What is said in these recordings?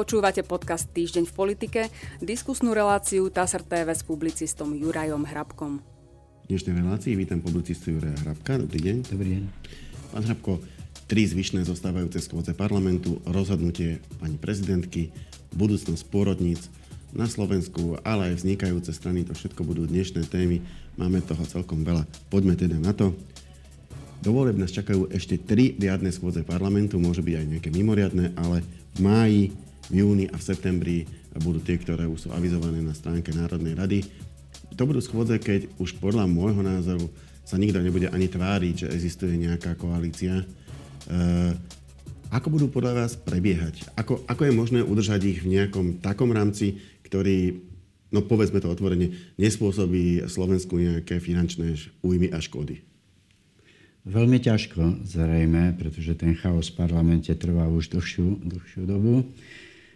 Počúvate podcast Týždeň v politike, diskusnú reláciu TASR TV s publicistom Jurajom Hrabkom. V dnešnej relácii vítam publicistu Juraja Hrabka. Dobrý deň. Dobrý deň. Pán Hrabko, tri zvyšné zostávajúce schôdze parlamentu, rozhodnutie pani prezidentky, budúcnosť pôrodníc na Slovensku, ale aj vznikajúce strany, to všetko budú dnešné témy. Máme toho celkom veľa. Poďme teda na to. Do volieb nás čakajú ešte tri riadne schôdze parlamentu, môže byť aj nejaké mimoriadne, ale v máji v júni a v septembri budú tie, ktoré už sú avizované na stránke Národnej rady. To budú schôdze, keď už podľa môjho názoru sa nikto nebude ani tváriť, že existuje nejaká koalícia. E, ako budú podľa vás prebiehať? Ako, ako je možné udržať ich v nejakom takom rámci, ktorý, no povedzme to otvorene, nespôsobí Slovensku nejaké finančné újmy a škody? Veľmi ťažko, zrejme, pretože ten chaos v parlamente trvá už dlhšiu, dlhšiu dobu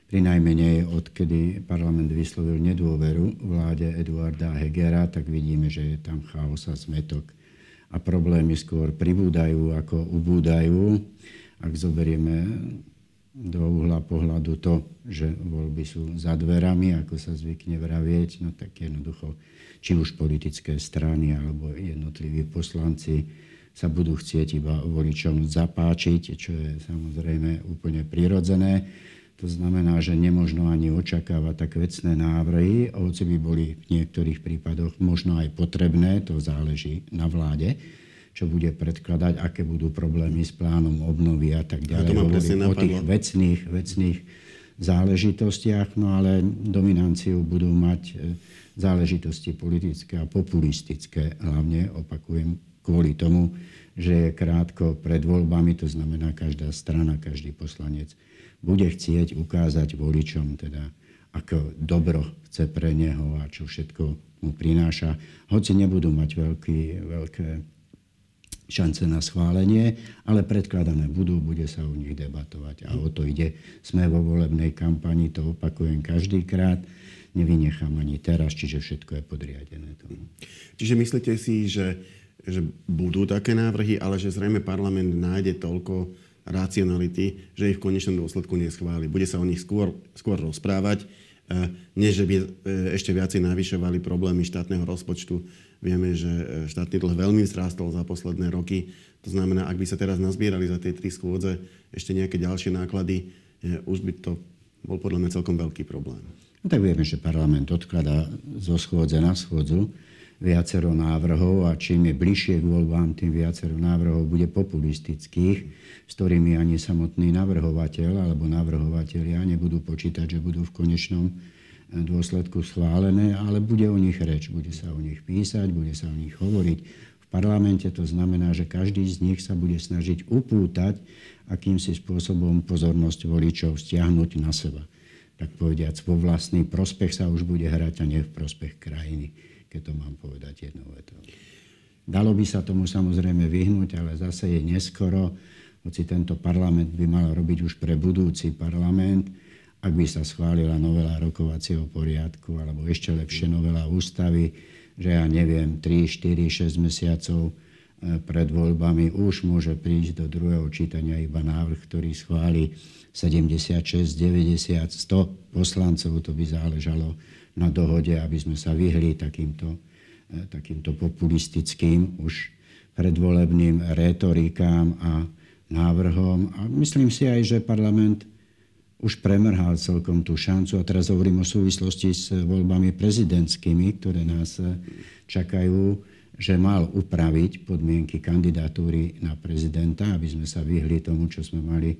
pri najmenej odkedy parlament vyslovil nedôveru vláde Eduarda Hegera, tak vidíme, že je tam chaos a zmetok. A problémy skôr pribúdajú, ako ubúdajú. Ak zoberieme do uhla pohľadu to, že voľby sú za dverami, ako sa zvykne vravieť, no tak jednoducho, či už politické strany alebo jednotliví poslanci sa budú chcieť iba voličom zapáčiť, čo je samozrejme úplne prirodzené to znamená, že nemožno ani očakávať tak vecné návrhy, hoci by boli v niektorých prípadoch možno aj potrebné, to záleží na vláde, čo bude predkladať, aké budú problémy s plánom obnovy a tak ďalej. Hovorím o tých vecných, vecných záležitostiach, no ale dominanciu budú mať e, záležitosti politické a populistické, hlavne opakujem kvôli tomu, že je krátko pred voľbami, to znamená každá strana, každý poslanec bude chcieť ukázať voličom, teda ako dobro chce pre neho a čo všetko mu prináša. Hoci nebudú mať veľký, veľké šance na schválenie, ale predkladané budú, bude sa o nich debatovať. A o to ide. Sme vo volebnej kampani, to opakujem každýkrát, nevynechám ani teraz, čiže všetko je podriadené tomu. Čiže myslíte si, že, že budú také návrhy, ale že zrejme parlament nájde toľko racionality, že ich v konečnom dôsledku neschváli. Bude sa o nich skôr, skôr rozprávať, e, než by e, ešte viacej navyšovali problémy štátneho rozpočtu. Vieme, že e, štátny dlh veľmi vzrástol za posledné roky. To znamená, ak by sa teraz nazbierali za tie tri schôdze ešte nejaké ďalšie náklady, už by to bol podľa mňa celkom veľký problém. No tak vieme, že parlament odkladá zo schôdze na schôdzu viacero návrhov a čím je bližšie k voľbám, tým viacero návrhov bude populistických, s ktorými ani samotný navrhovateľ alebo navrhovatelia nebudú počítať, že budú v konečnom eh, dôsledku schválené, ale bude o nich reč, bude sa o nich písať, bude sa o nich hovoriť v parlamente. To znamená, že každý z nich sa bude snažiť upútať akýmsi spôsobom pozornosť voličov stiahnuť na seba. Tak povediac, vo vlastný prospech sa už bude hrať a nie v prospech krajiny keď to mám povedať jednou vetou. Dalo by sa tomu samozrejme vyhnúť, ale zase je neskoro, hoci tento parlament by mal robiť už pre budúci parlament, ak by sa schválila novela rokovacieho poriadku, alebo ešte lepšie novela ústavy, že ja neviem, 3, 4, 6 mesiacov e, pred voľbami už môže prísť do druhého čítania iba návrh, ktorý schváli 76, 90, 100 poslancov. To by záležalo na dohode, aby sme sa vyhli takýmto, e, takýmto populistickým už predvolebným retorikám a návrhom. A myslím si aj, že parlament už premrhal celkom tú šancu. A teraz hovorím o súvislosti s voľbami prezidentskými, ktoré nás čakajú, že mal upraviť podmienky kandidatúry na prezidenta, aby sme sa vyhli tomu, čo sme mali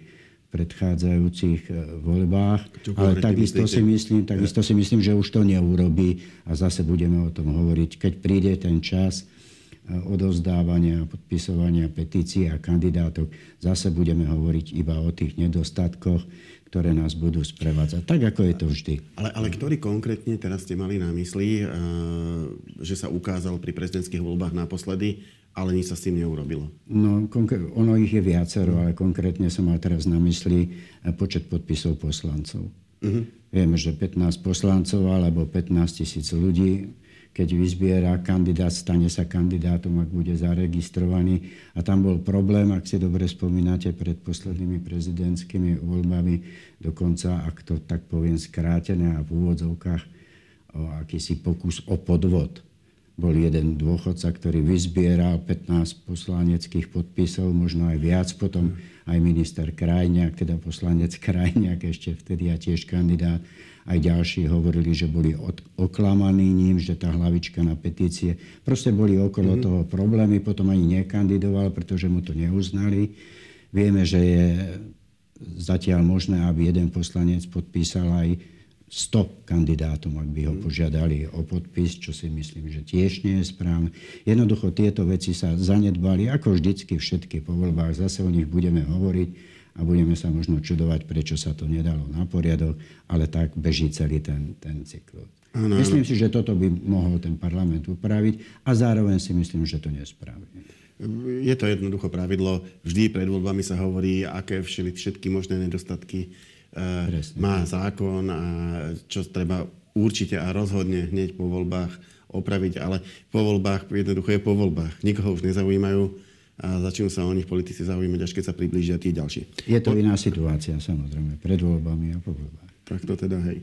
predchádzajúcich e, voľbách. Ale takisto si, myslím, takisto si myslím, že už to neurobí a zase budeme o tom hovoriť, keď príde ten čas e, odovzdávania, podpisovania petícií a kandidátov. Zase budeme hovoriť iba o tých nedostatkoch, ktoré nás budú sprevádzať. Tak, ako je to vždy. Ale, ale ktorý konkrétne teraz ste mali na mysli, e, že sa ukázal pri prezidentských voľbách naposledy, ale nič sa s tým neurobilo. No, ono ich je viacero, ale konkrétne som mal teraz na mysli eh, počet podpisov poslancov. Uh-huh. Vieme, že 15 poslancov alebo 15 tisíc ľudí, keď vyzbiera kandidát, stane sa kandidátom, ak bude zaregistrovaný. A tam bol problém, ak si dobre spomínate, pred poslednými prezidentskými voľbami, dokonca, ak to tak poviem skrátené a v úvodzovkách, o akýsi pokus o podvod. Bol jeden dôchodca, ktorý vyzbieral 15 poslaneckých podpisov, možno aj viac, potom aj minister Krajniak, teda poslanec Krajniak, ešte vtedy a tiež kandidát aj ďalší hovorili, že boli od, oklamaní ním, že tá hlavička na petície. Proste boli okolo mm-hmm. toho problémy, potom ani nekandidoval, pretože mu to neuznali. Vieme, že je zatiaľ možné, aby jeden poslanec podpísal aj 100 kandidátom, ak by ho mhm. požiadali o podpis, čo si myslím, že tiež nie je správne. Jednoducho tieto veci sa zanedbali, ako vždycky všetky po voľbách. Zase o nich budeme hovoriť a budeme sa možno čudovať, prečo sa to nedalo na poriadok, ale tak beží celý ten, ten cyklus. Ano, myslím ano. si, že toto by mohol ten parlament upraviť a zároveň si myslím, že to nespraví. Je to jednoducho pravidlo. Vždy pred voľbami sa hovorí, aké všetky možné nedostatky Presne. má zákon a čo treba určite a rozhodne hneď po voľbách opraviť, ale po voľbách jednoducho je po voľbách. Nikoho už nezaujímajú a začnú sa o nich politici zaujímať, až keď sa priblížia tie ďalšie. Je to po... iná situácia, samozrejme, pred voľbami a po voľbách. Tak to teda, hej.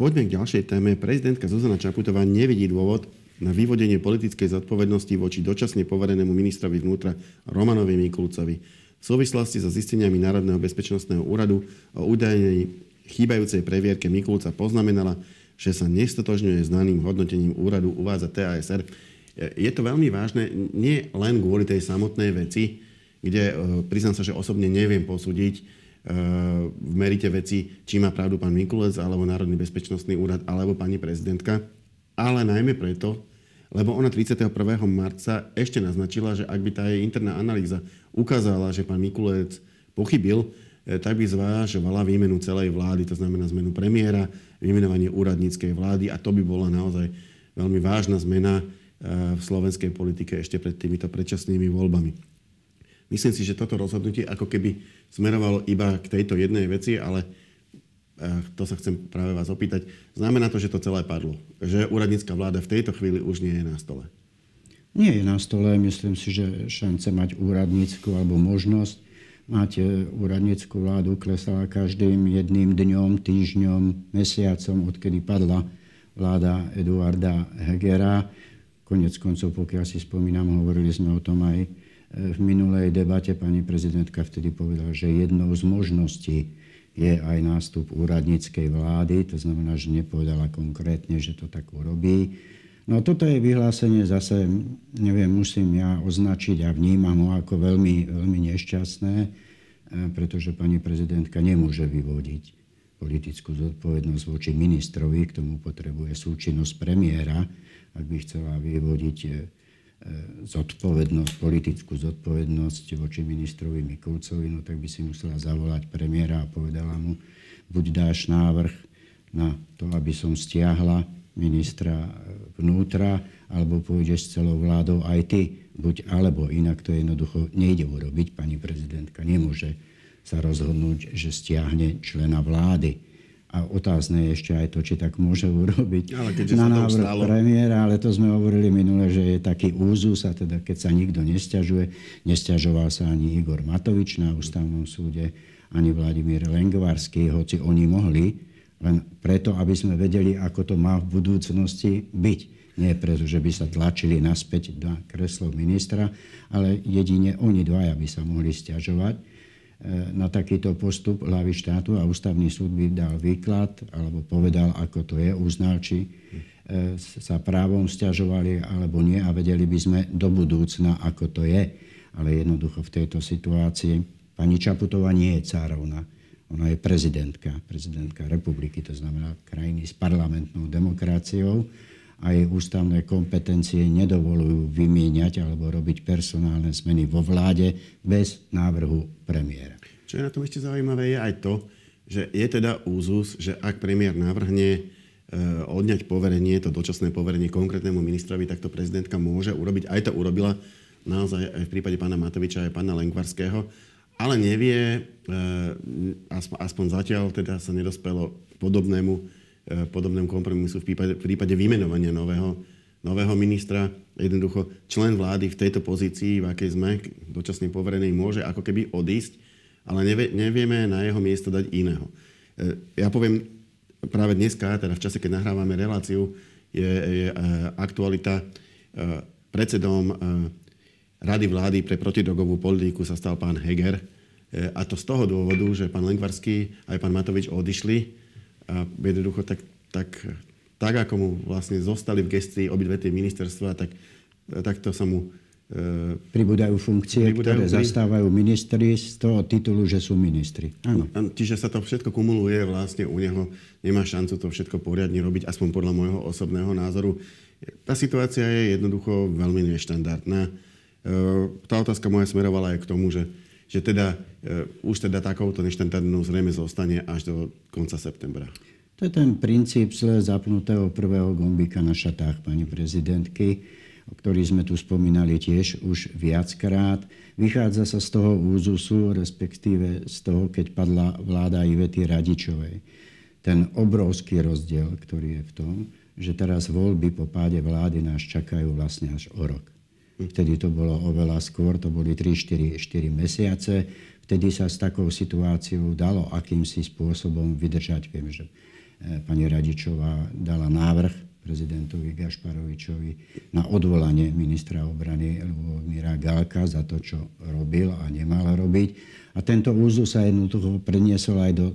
Poďme k ďalšej téme. Prezidentka Zuzana Čaputová nevidí dôvod na vyvodenie politickej zodpovednosti voči dočasne poverenému ministrovi vnútra Romanovi Mikulcovi v súvislosti so zisteniami Národného bezpečnostného úradu o údajnej chýbajúcej previerke Mikulca poznamenala, že sa nestotožňuje daným hodnotením úradu uvádza TASR je to veľmi vážne, nie len kvôli tej samotnej veci, kde e, priznám sa, že osobne neviem posúdiť e, v merite veci, či má pravdu pán Mikulec, alebo Národný bezpečnostný úrad, alebo pani prezidentka, ale najmä preto, lebo ona 31. marca ešte naznačila, že ak by tá jej interná analýza ukázala, že pán Mikulec pochybil, e, tak by zvážovala výmenu celej vlády, to znamená zmenu premiéra, vymenovanie úradníckej vlády a to by bola naozaj veľmi vážna zmena v slovenskej politike ešte pred týmito predčasnými voľbami. Myslím si, že toto rozhodnutie ako keby smerovalo iba k tejto jednej veci, ale to sa chcem práve vás opýtať. Znamená to, že to celé padlo? Že úradnícka vláda v tejto chvíli už nie je na stole? Nie je na stole. Myslím si, že šance mať úradnícku alebo možnosť mať úradnícku vládu klesala každým jedným dňom, týždňom, mesiacom, odkedy padla vláda Eduarda Hegera. Konec koncov, pokiaľ si spomínam, hovorili sme o tom aj e, v minulej debate. Pani prezidentka vtedy povedala, že jednou z možností je aj nástup úradníckej vlády. To znamená, že nepovedala konkrétne, že to tak urobí. No toto je vyhlásenie zase, neviem, musím ja označiť a vnímam ho ako veľmi, veľmi nešťastné, e, pretože pani prezidentka nemôže vyvodiť politickú zodpovednosť voči ministrovi, k tomu potrebuje súčinnosť premiéra ak by chcela vyvodiť e, zodpovednosť, politickú zodpovednosť voči ministrovi Mikulcovi, no tak by si musela zavolať premiéra a povedala mu, buď dáš návrh na to, aby som stiahla ministra vnútra, alebo pôjdeš s celou vládou aj ty, buď alebo, inak to jednoducho nejde urobiť. Pani prezidentka nemôže sa rozhodnúť, že stiahne člena vlády a otázne je ešte aj to, či tak môže urobiť ale na návrh stalo... premiéra, ale to sme hovorili minule, že je taký úzus a teda keď sa nikto nestiažuje, nestiažoval sa ani Igor Matovič na ústavnom súde, ani Vladimír Lengvarský, hoci oni mohli, len preto, aby sme vedeli, ako to má v budúcnosti byť. Nie preto, že by sa tlačili naspäť na kreslo ministra, ale jedine oni dvaja by sa mohli stiažovať na takýto postup hlavy štátu a ústavný súd by dal výklad alebo povedal, ako to je, uznal, či e, sa právom stiažovali alebo nie a vedeli by sme do budúcna, ako to je. Ale jednoducho v tejto situácii pani Čaputová nie je cárovna. Ona je prezidentka, prezidentka republiky, to znamená krajiny s parlamentnou demokraciou a jej ústavné kompetencie nedovolujú vymieňať alebo robiť personálne zmeny vo vláde bez návrhu premiéra. Čo je na tom ešte zaujímavé, je aj to, že je teda úzus, že ak premiér navrhne e, odňať poverenie, to dočasné poverenie konkrétnemu ministrovi, tak to prezidentka môže urobiť. Aj to urobila naozaj aj v prípade pána Matoviča aj pána Lengvarského, ale nevie, e, aspoň zatiaľ teda sa nedospelo podobnému podobnému kompromisu v prípade, v prípade vymenovania nového nového ministra. Jednoducho člen vlády v tejto pozícii, v akej sme, dočasne poverenej, môže ako keby odísť, ale nevie, nevieme na jeho miesto dať iného. E, ja poviem práve dneska, teda v čase, keď nahrávame reláciu, je, je e, aktualita. Predsedom Rady vlády pre protidrogovú politiku sa stal pán Heger. A to z toho dôvodu, že pán Lengvarský aj pán Matovič odišli. A jednoducho tak, tak tak ako mu vlastne zostali v gestii obidve tie ministerstva, tak, tak to sa mu e, Pribúdajú funkcie, pribúdajú, ktoré pri... zastávajú ministri z toho titulu, že sú ministri. Áno. Čiže sa to všetko kumuluje, vlastne u neho nemá šancu to všetko poriadne robiť, aspoň podľa môjho osobného názoru. Tá situácia je jednoducho veľmi neštandardná. E, tá otázka moja smerovala aj k tomu, že, že teda, e, už teda takouto neštandardnou zrejme zostane až do konca septembra. To je ten princíp zle zapnutého prvého gombika na šatách pani prezidentky, o ktorý sme tu spomínali tiež už viackrát. Vychádza sa z toho úzusu, respektíve z toho, keď padla vláda Ivety Radičovej. Ten obrovský rozdiel, ktorý je v tom, že teraz voľby po páde vlády nás čakajú vlastne až o rok. Vtedy to bolo oveľa skôr, to boli 3-4 mesiace. Vtedy sa s takou situáciou dalo akýmsi spôsobom vydržať. Viem, že E, pani Radičová dala návrh prezidentovi Gašparovičovi na odvolanie ministra obrany Lubomíra Galka za to, čo robil a nemal robiť. A tento úzus sa jednoducho preniesol aj do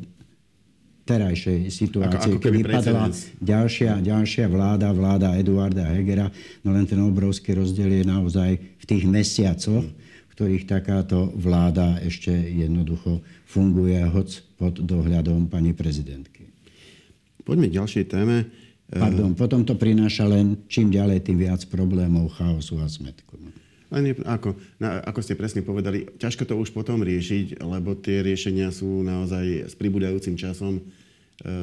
terajšej situácie, ako, ako kedy padla ďalšia, ďalšia vláda, vláda Eduarda Hegera, no len ten obrovský rozdiel je naozaj v tých mesiacoch, v ktorých takáto vláda ešte jednoducho funguje, hoc pod dohľadom pani prezidentky. Poďme k ďalšej téme. Pardon, potom to prináša len čím ďalej, tým viac problémov, chaosu a zmetku. Len ako, na, ako ste presne povedali, ťažko to už potom riešiť, lebo tie riešenia sú naozaj s pribúdajúcim časom e,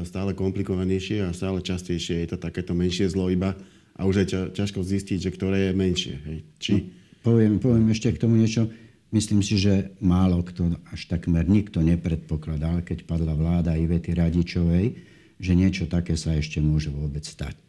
stále komplikovanejšie a stále častejšie je to takéto menšie zlo iba a už je ťažko zistiť, že ktoré je menšie. Hej. Či... No, poviem, poviem ešte k tomu niečo. Myslím si, že málo kto, až takmer nikto nepredpokladal, keď padla vláda Ivety Radičovej, že niečo také sa ešte môže vôbec stať.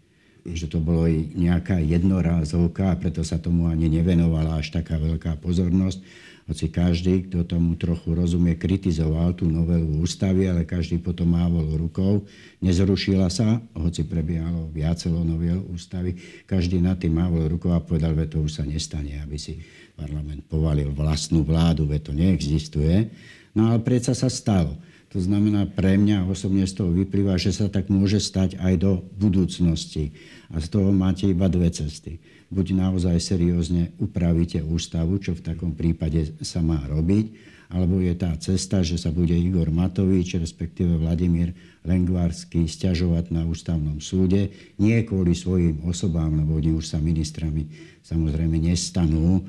Že to bolo nejaká jednorázovka a preto sa tomu ani nevenovala až taká veľká pozornosť. Hoci každý, kto tomu trochu rozumie, kritizoval tú novelu ústavy, ale každý potom mávol rukou. Nezrušila sa, hoci prebiehalo viacelo novel ústavy. Každý nad tým mávol rukou a povedal, že to už sa nestane, aby si parlament povalil vlastnú vládu, veď to neexistuje. No ale predsa sa stalo. To znamená, pre mňa osobne z toho vyplýva, že sa tak môže stať aj do budúcnosti. A z toho máte iba dve cesty. Buď naozaj seriózne upravíte ústavu, čo v takom prípade sa má robiť, alebo je tá cesta, že sa bude Igor Matovič, respektíve Vladimír Lengvarský, stiažovať na ústavnom súde, nie kvôli svojim osobám, lebo oni už sa ministrami samozrejme nestanú,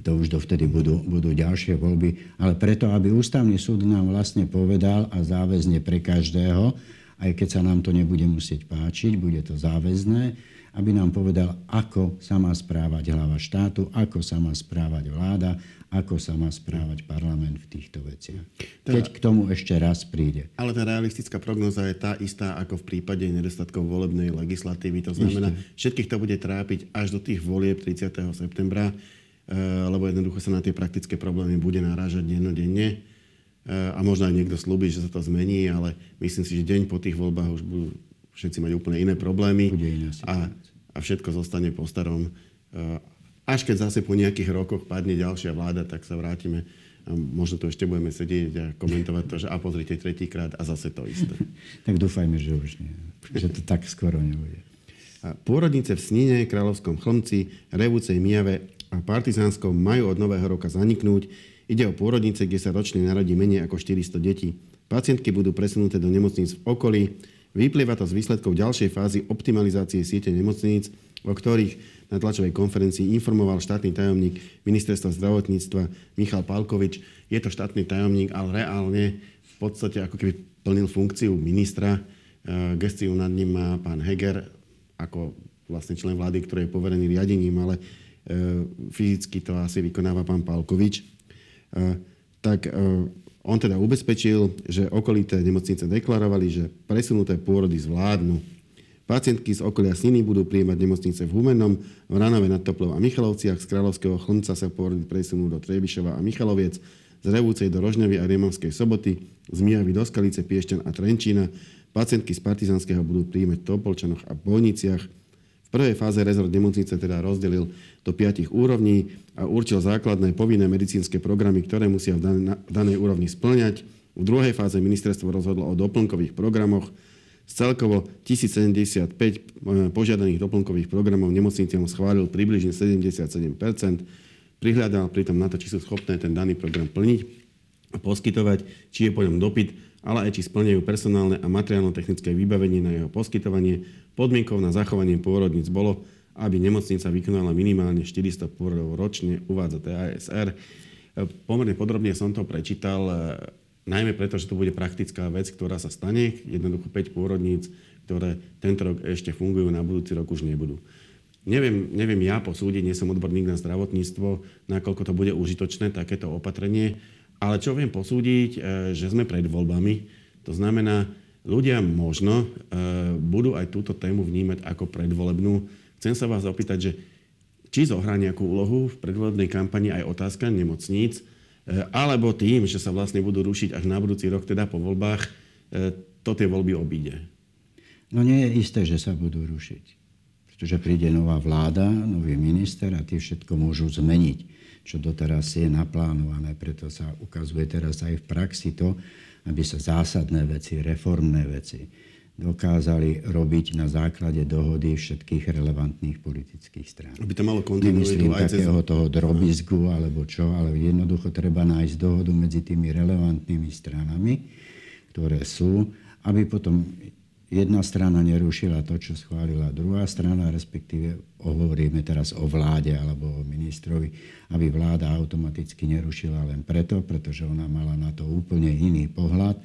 to už dovtedy budú, budú ďalšie voľby, ale preto, aby ústavný súd nám vlastne povedal a záväzne pre každého, aj keď sa nám to nebude musieť páčiť, bude to záväzné, aby nám povedal, ako sa má správať hlava štátu, ako sa má správať vláda, ako sa má správať parlament v týchto veciach. Keď k tomu ešte raz príde. Ale tá realistická prognoza je tá istá ako v prípade nedostatkov volebnej legislatívy. To znamená, Ešte. všetkých to bude trápiť až do tých volieb 30. septembra lebo jednoducho sa na tie praktické problémy bude narážať dennodenne. Eh, a možno aj niekto slúbi, že sa to zmení, ale myslím si, že deň po tých voľbách už budú všetci mať úplne iné problémy a, a všetko zostane po starom. Eh, až keď zase po nejakých rokoch padne ďalšia vláda, tak sa vrátime a možno tu ešte budeme sedieť a komentovať to, že a pozrite tretíkrát a zase to isté. tak dúfajme, že už nie. Že to tak skoro nebude. Pôrodnice v Snine, Kráľovskom chlmci, Revúcej Mijave a Partizánskom majú od nového roka zaniknúť. Ide o pôrodnice, kde sa ročne narodí menej ako 400 detí. Pacientky budú presunuté do nemocníc v okolí. Vyplýva to z výsledkov ďalšej fázy optimalizácie siete nemocníc, o ktorých na tlačovej konferencii informoval štátny tajomník ministerstva zdravotníctva Michal Palkovič. Je to štátny tajomník, ale reálne v podstate ako keby plnil funkciu ministra. E, gestiu nad ním má pán Heger ako vlastne člen vlády, ktorý je poverený riadením, ale fyzicky to asi vykonáva pán Palkovič, e, tak e, on teda ubezpečil, že okolité nemocnice deklarovali, že presunuté pôrody zvládnu. Pacientky z okolia Sniny budú prijímať nemocnice v Humennom, v Ranove nad Toplou a Michalovciach, z Kráľovského chlmca sa pôrody presunú do Trebišova a Michaloviec, z Revúcej do Rožňavy a Riemavskej soboty, z Mijavy do Skalice, Piešťan a Trenčína. Pacientky z Partizanského budú príjmať v Topolčanoch a Bojniciach. V prvej fáze rezort nemocnice teda rozdelil do piatich úrovní a určil základné povinné medicínske programy, ktoré musia v danej úrovni splňať. V druhej fáze ministerstvo rozhodlo o doplnkových programoch. Z celkovo 1075 eh, požiadaných doplnkových programov nemocniciam schválil približne 77% prihľadal pritom na to, či sú schopné ten daný program plniť a poskytovať, či je po ňom dopyt, ale aj či splňajú personálne a materiálno-technické vybavenie na jeho poskytovanie. Podmienkou na zachovanie pôrodníc bolo, aby nemocnica vykonala minimálne 400 pôrodov ročne, uvádza TASR. Pomerne podrobne som to prečítal, e, najmä preto, že to bude praktická vec, ktorá sa stane. Jednoducho 5 pôrodníc, ktoré tento rok ešte fungujú, na budúci rok už nebudú. Neviem, neviem ja posúdiť, nie som odborník na zdravotníctvo, nakoľko to bude užitočné, takéto opatrenie, ale čo viem posúdiť, e, že sme pred voľbami, to znamená, ľudia možno e, budú aj túto tému vnímať ako predvolebnú. Chcem sa vás opýtať, že či zohrá nejakú úlohu v predvolebnej kampani aj otázka nemocníc, e, alebo tým, že sa vlastne budú rušiť až na budúci rok, teda po voľbách, to tie voľby obíde. No nie je isté, že sa budú rušiť pretože príde nová vláda, nový minister a tie všetko môžu zmeniť, čo doteraz je naplánované. Preto sa ukazuje teraz aj v praxi to, aby sa zásadné veci, reformné veci dokázali robiť na základe dohody všetkých relevantných politických strán. Aby to malo Nemyslím takého cez... toho drobizgu alebo čo, ale jednoducho treba nájsť dohodu medzi tými relevantnými stranami, ktoré sú, aby potom jedna strana nerušila to, čo schválila druhá strana, respektíve hovoríme teraz o vláde alebo o ministrovi, aby vláda automaticky nerušila len preto, pretože ona mala na to úplne iný pohľad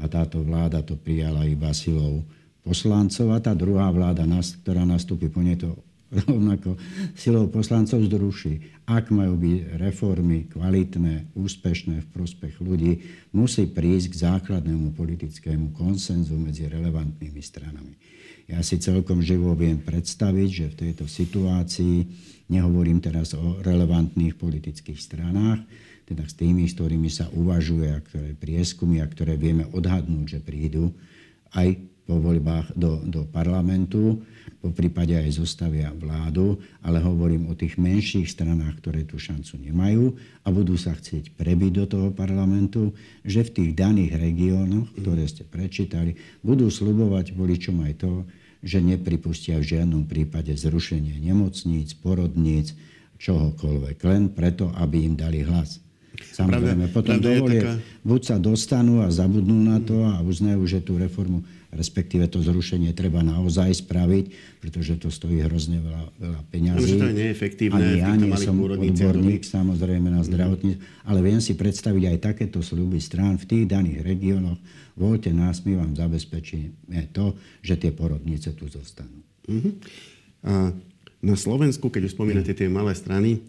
a táto vláda to prijala iba silou poslancov a tá druhá vláda, ktorá nastúpi po nej, to rovnako silou poslancov zruší. Ak majú byť reformy kvalitné, úspešné v prospech ľudí, musí prísť k základnému politickému konsenzu medzi relevantnými stranami. Ja si celkom živo viem predstaviť, že v tejto situácii, nehovorím teraz o relevantných politických stranách, teda s tými, s ktorými sa uvažuje a ktoré prieskumy a ktoré vieme odhadnúť, že prídu aj po voľbách do, do parlamentu, po prípade aj zostavia vládu, ale hovorím o tých menších stranách, ktoré tú šancu nemajú a budú sa chcieť prebiť do toho parlamentu, že v tých daných regiónoch, ktoré ste prečítali, budú slubovať voličom aj to, že nepripustia v žiadnom prípade zrušenie nemocníc, porodníc, čohokoľvek, len preto, aby im dali hlas. Samozrejme, potom dovolie, taká... buď sa dostanú a zabudnú na to a uznajú, že tú reformu respektíve to zrušenie treba naozaj spraviť, pretože to stojí hrozne veľa, veľa peňazí. že to je neefektívne. Ani ja nie som odborník samozrejme na zdravotníctvo, mm. ale viem si predstaviť aj takéto sľuby strán v tých daných regiónoch. Voľte nás, my vám zabezpečíme to, že tie porodnice tu zostanú. Mm-hmm. A na Slovensku, keď už spomínate tie malé strany,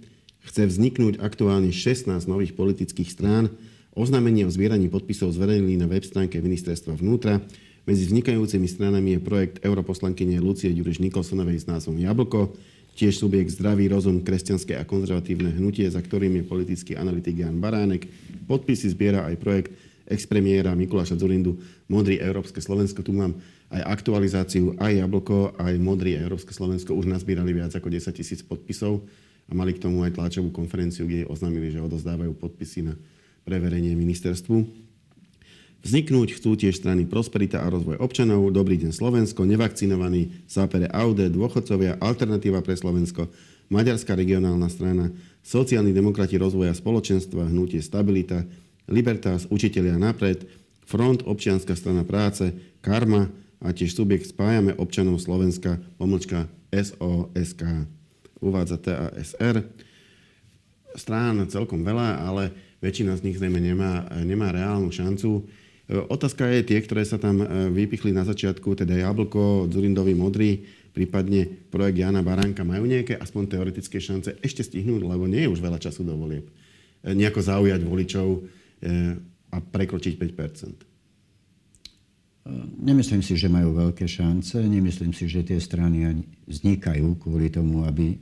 chce vzniknúť aktuálne 16 nových politických strán. Oznámenie o zbieraní podpisov zverejnili na web stránke ministerstva vnútra. Medzi vznikajúcimi stranami je projekt europoslankyne Lucie Ďuriš Nikolsonovej s názvom Jablko, tiež subjekt Zdravý rozum, kresťanské a konzervatívne hnutie, za ktorým je politický analytik Jan Baránek. Podpisy zbiera aj projekt expremiéra Mikuláša Zurindu Modrý Európske Slovensko. Tu mám aj aktualizáciu, aj Jablko, aj Modrý Európske Slovensko už nazbírali viac ako 10 tisíc podpisov a mali k tomu aj tlačovú konferenciu, kde oznámili, že odozdávajú podpisy na preverenie ministerstvu. Vzniknúť chcú tiež strany Prosperita a rozvoj občanov, Dobrý deň Slovensko, nevakcinovaní, Sápere Aude, dôchodcovia, Alternatíva pre Slovensko, Maďarská regionálna strana, Sociálni demokrati rozvoja spoločenstva, Hnutie Stabilita, Libertas, Učitelia napred, Front, Občianská strana práce, Karma a tiež subjekt Spájame občanov Slovenska, pomlčka SOSK. Uvádza TASR. Strán celkom veľa, ale väčšina z nich zrejme nemá, nemá reálnu šancu. Otázka je tie, ktoré sa tam e, vypichli na začiatku, teda Jablko, Zurindovi Modrý, prípadne projekt Jana Baránka, majú nejaké aspoň teoretické šance ešte stihnúť, lebo nie je už veľa času do volieb. E, nejako zaujať voličov e, a prekročiť 5% nemyslím si, že majú veľké šance, nemyslím si, že tie strany vznikajú kvôli tomu, aby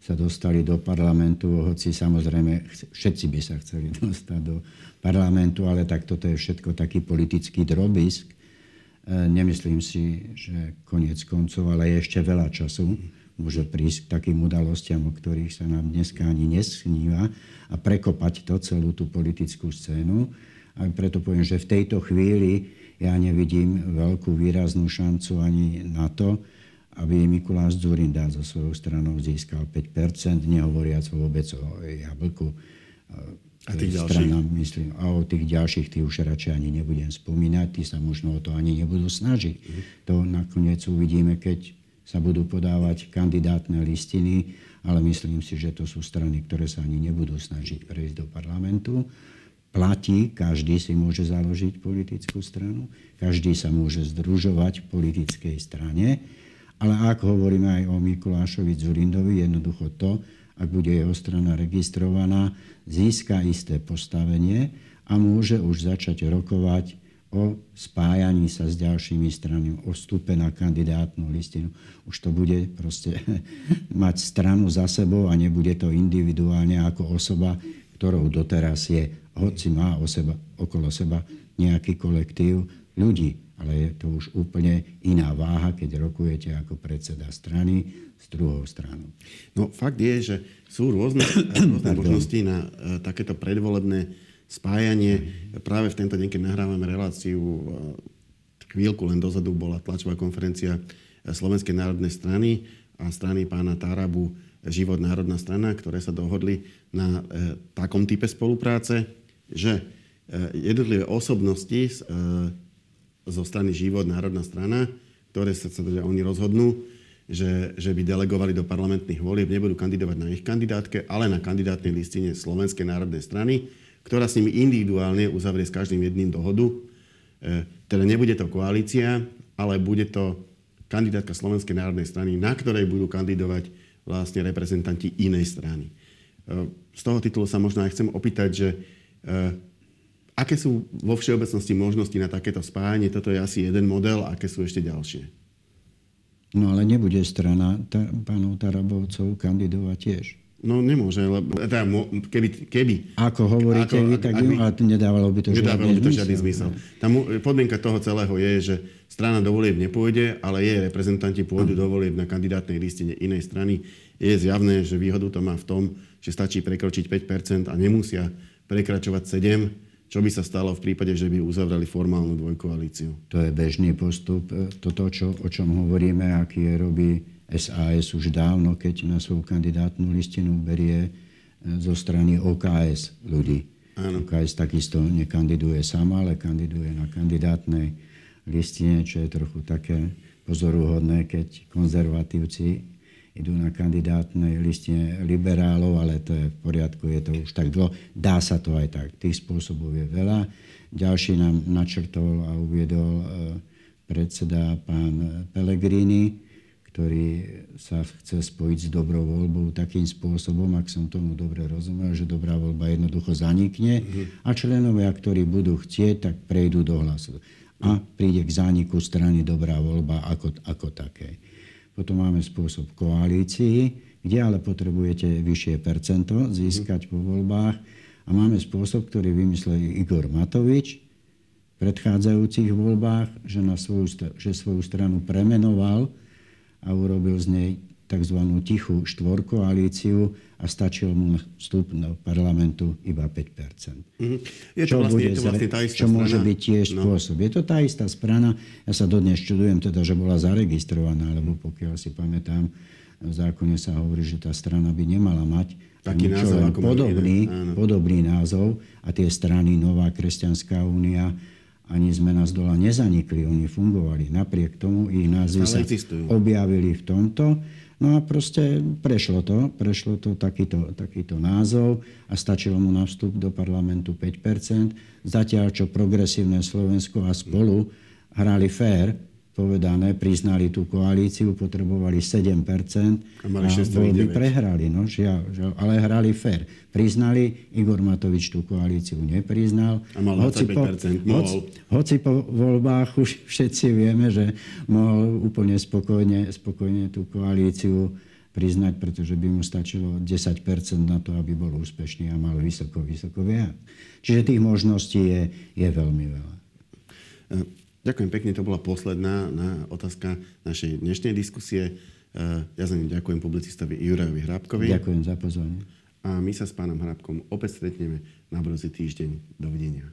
sa dostali do parlamentu, hoci samozrejme všetci by sa chceli dostať do parlamentu, ale tak toto je všetko taký politický drobisk. E, nemyslím si, že koniec koncov, ale je ešte veľa času môže prísť k takým udalostiam, o ktorých sa nám dneska ani nesníva a prekopať to celú tú politickú scénu. A preto poviem, že v tejto chvíli ja nevidím veľkú výraznú šancu ani na to, aby Mikuláš Zurinda so svojou stranou získal 5%, nehovoriac vôbec o Jablku. A tých stranám, myslím, a o tých ďalších, tých už radšej ani nebudem spomínať, tí sa možno o to ani nebudú snažiť. Mm. To nakoniec uvidíme, keď sa budú podávať kandidátne listiny, ale myslím si, že to sú strany, ktoré sa ani nebudú snažiť prejsť do parlamentu. Platí, každý si môže založiť politickú stranu, každý sa môže združovať v politickej strane, ale ak hovoríme aj o Mikulášovi Zurindovi, jednoducho to, ak bude jeho strana registrovaná, získa isté postavenie a môže už začať rokovať o spájaní sa s ďalšími stranami, o vstupe na kandidátnu listinu. Už to bude proste mať stranu za sebou a nebude to individuálne ako osoba, ktorou doteraz je, hoci má o seba, okolo seba nejaký kolektív ľudí. Ale je to už úplne iná váha, keď rokujete ako predseda strany s druhou stranou. No fakt je, že sú rôzne, rôzne možnosti na uh, takéto predvolebné spájanie. Práve v tento deň, keď nahrávame reláciu, chvíľku len dozadu bola tlačová konferencia Slovenskej národnej strany a strany pána Tarabu Život národná strana, ktoré sa dohodli na e, takom type spolupráce, že e, jednotlivé osobnosti e, zo strany Život národná strana, ktoré sa teda oni rozhodnú, že, že by delegovali do parlamentných volieb, nebudú kandidovať na ich kandidátke, ale na kandidátnej listine Slovenskej národnej strany ktorá s nimi individuálne uzavrie s každým jedným dohodu. E, teda nebude to koalícia, ale bude to kandidátka Slovenskej národnej strany, na ktorej budú kandidovať vlastne reprezentanti inej strany. E, z toho titulu sa možno aj chcem opýtať, že e, aké sú vo všeobecnosti možnosti na takéto spájanie? Toto je asi jeden model, aké sú ešte ďalšie? No ale nebude strana ta, pánov Tarabovcov kandidovať tiež. No nemôže, lebo teda, keby, keby... Ako hovoríte ako, vy, tak ak, ak, nedávalo by to nedávalo by to žiadny zmysel. Tam podmienka toho celého je, že strana do volieb nepôjde, ale jej reprezentanti pôjdu do volieb na kandidátnej listine inej strany. Je zjavné, že výhodu to má v tom, že stačí prekročiť 5% a nemusia prekračovať 7%, čo by sa stalo v prípade, že by uzavrali formálnu dvojkoalíciu. To je bežný postup. Toto, čo, o čom hovoríme, aký je robí SAS už dávno, keď na svoju kandidátnu listinu berie e, zo strany OKS ľudí. Áno. OKS takisto nekandiduje sama, ale kandiduje na kandidátnej listine, čo je trochu také pozoruhodné, keď konzervatívci idú na kandidátnej listine liberálov, ale to je v poriadku, je to už tak dlho. Dá sa to aj tak. Tých spôsobov je veľa. Ďalší nám načrtol a uviedol e, predseda pán Pellegrini, ktorý sa chce spojiť s dobrou voľbou takým spôsobom, ak som tomu dobre rozumel, že dobrá voľba jednoducho zanikne mm-hmm. a členovia, ktorí budú chcieť, tak prejdú do hlasu. A príde k zániku strany dobrá voľba ako, ako také. Potom máme spôsob koalícií, kde ale potrebujete vyššie percento získať po voľbách. A máme spôsob, ktorý vymyslel Igor Matovič v predchádzajúcich voľbách, že, na svoju, že svoju stranu premenoval a urobil z nej tzv. tichú štvorkoalíciu a stačil mu vstup do parlamentu iba 5 mm-hmm. Je to čo vlastne, bude, je to vlastne tá istá Čo strana? môže byť tiež no. spôsob. Je to tá istá strana. Ja sa dodnes čudujem teda, že bola zaregistrovaná, lebo pokiaľ si pamätám, v zákone sa hovorí, že tá strana by nemala mať taký názov, ako podobný, podobný názov a tie strany Nová kresťanská únia, ani sme z dola nezanikli, oni fungovali. Napriek tomu ich názvy sa existujú. objavili v tomto. No a proste prešlo to, prešlo to takýto, takýto názov a stačilo mu na vstup do parlamentu 5%, zatiaľ čo progresívne Slovensko a spolu hrali fér, povedané, priznali tú koalíciu, potrebovali 7% A mali a 6,9. voľby prehrali. No, žiaľ, žiaľ, ale hrali fér. Priznali, Igor Matovič tú koalíciu nepriznal. A mal 25%, mohol. hoci, hoci po voľbách už všetci vieme, že mohol úplne spokojne, spokojne tú koalíciu priznať, pretože by mu stačilo 10% na to, aby bol úspešný a mal vysoko, vysoko viac. Čiže tých možností je, je veľmi veľa. Ďakujem pekne, to bola posledná na otázka našej dnešnej diskusie. E, Ja za ním ďakujem publicistovi Jurajovi Hrábkovi. Ďakujem za pozornosť. A my sa s pánom Hrábkom opäť stretneme na budúci týždeň. Dovidenia.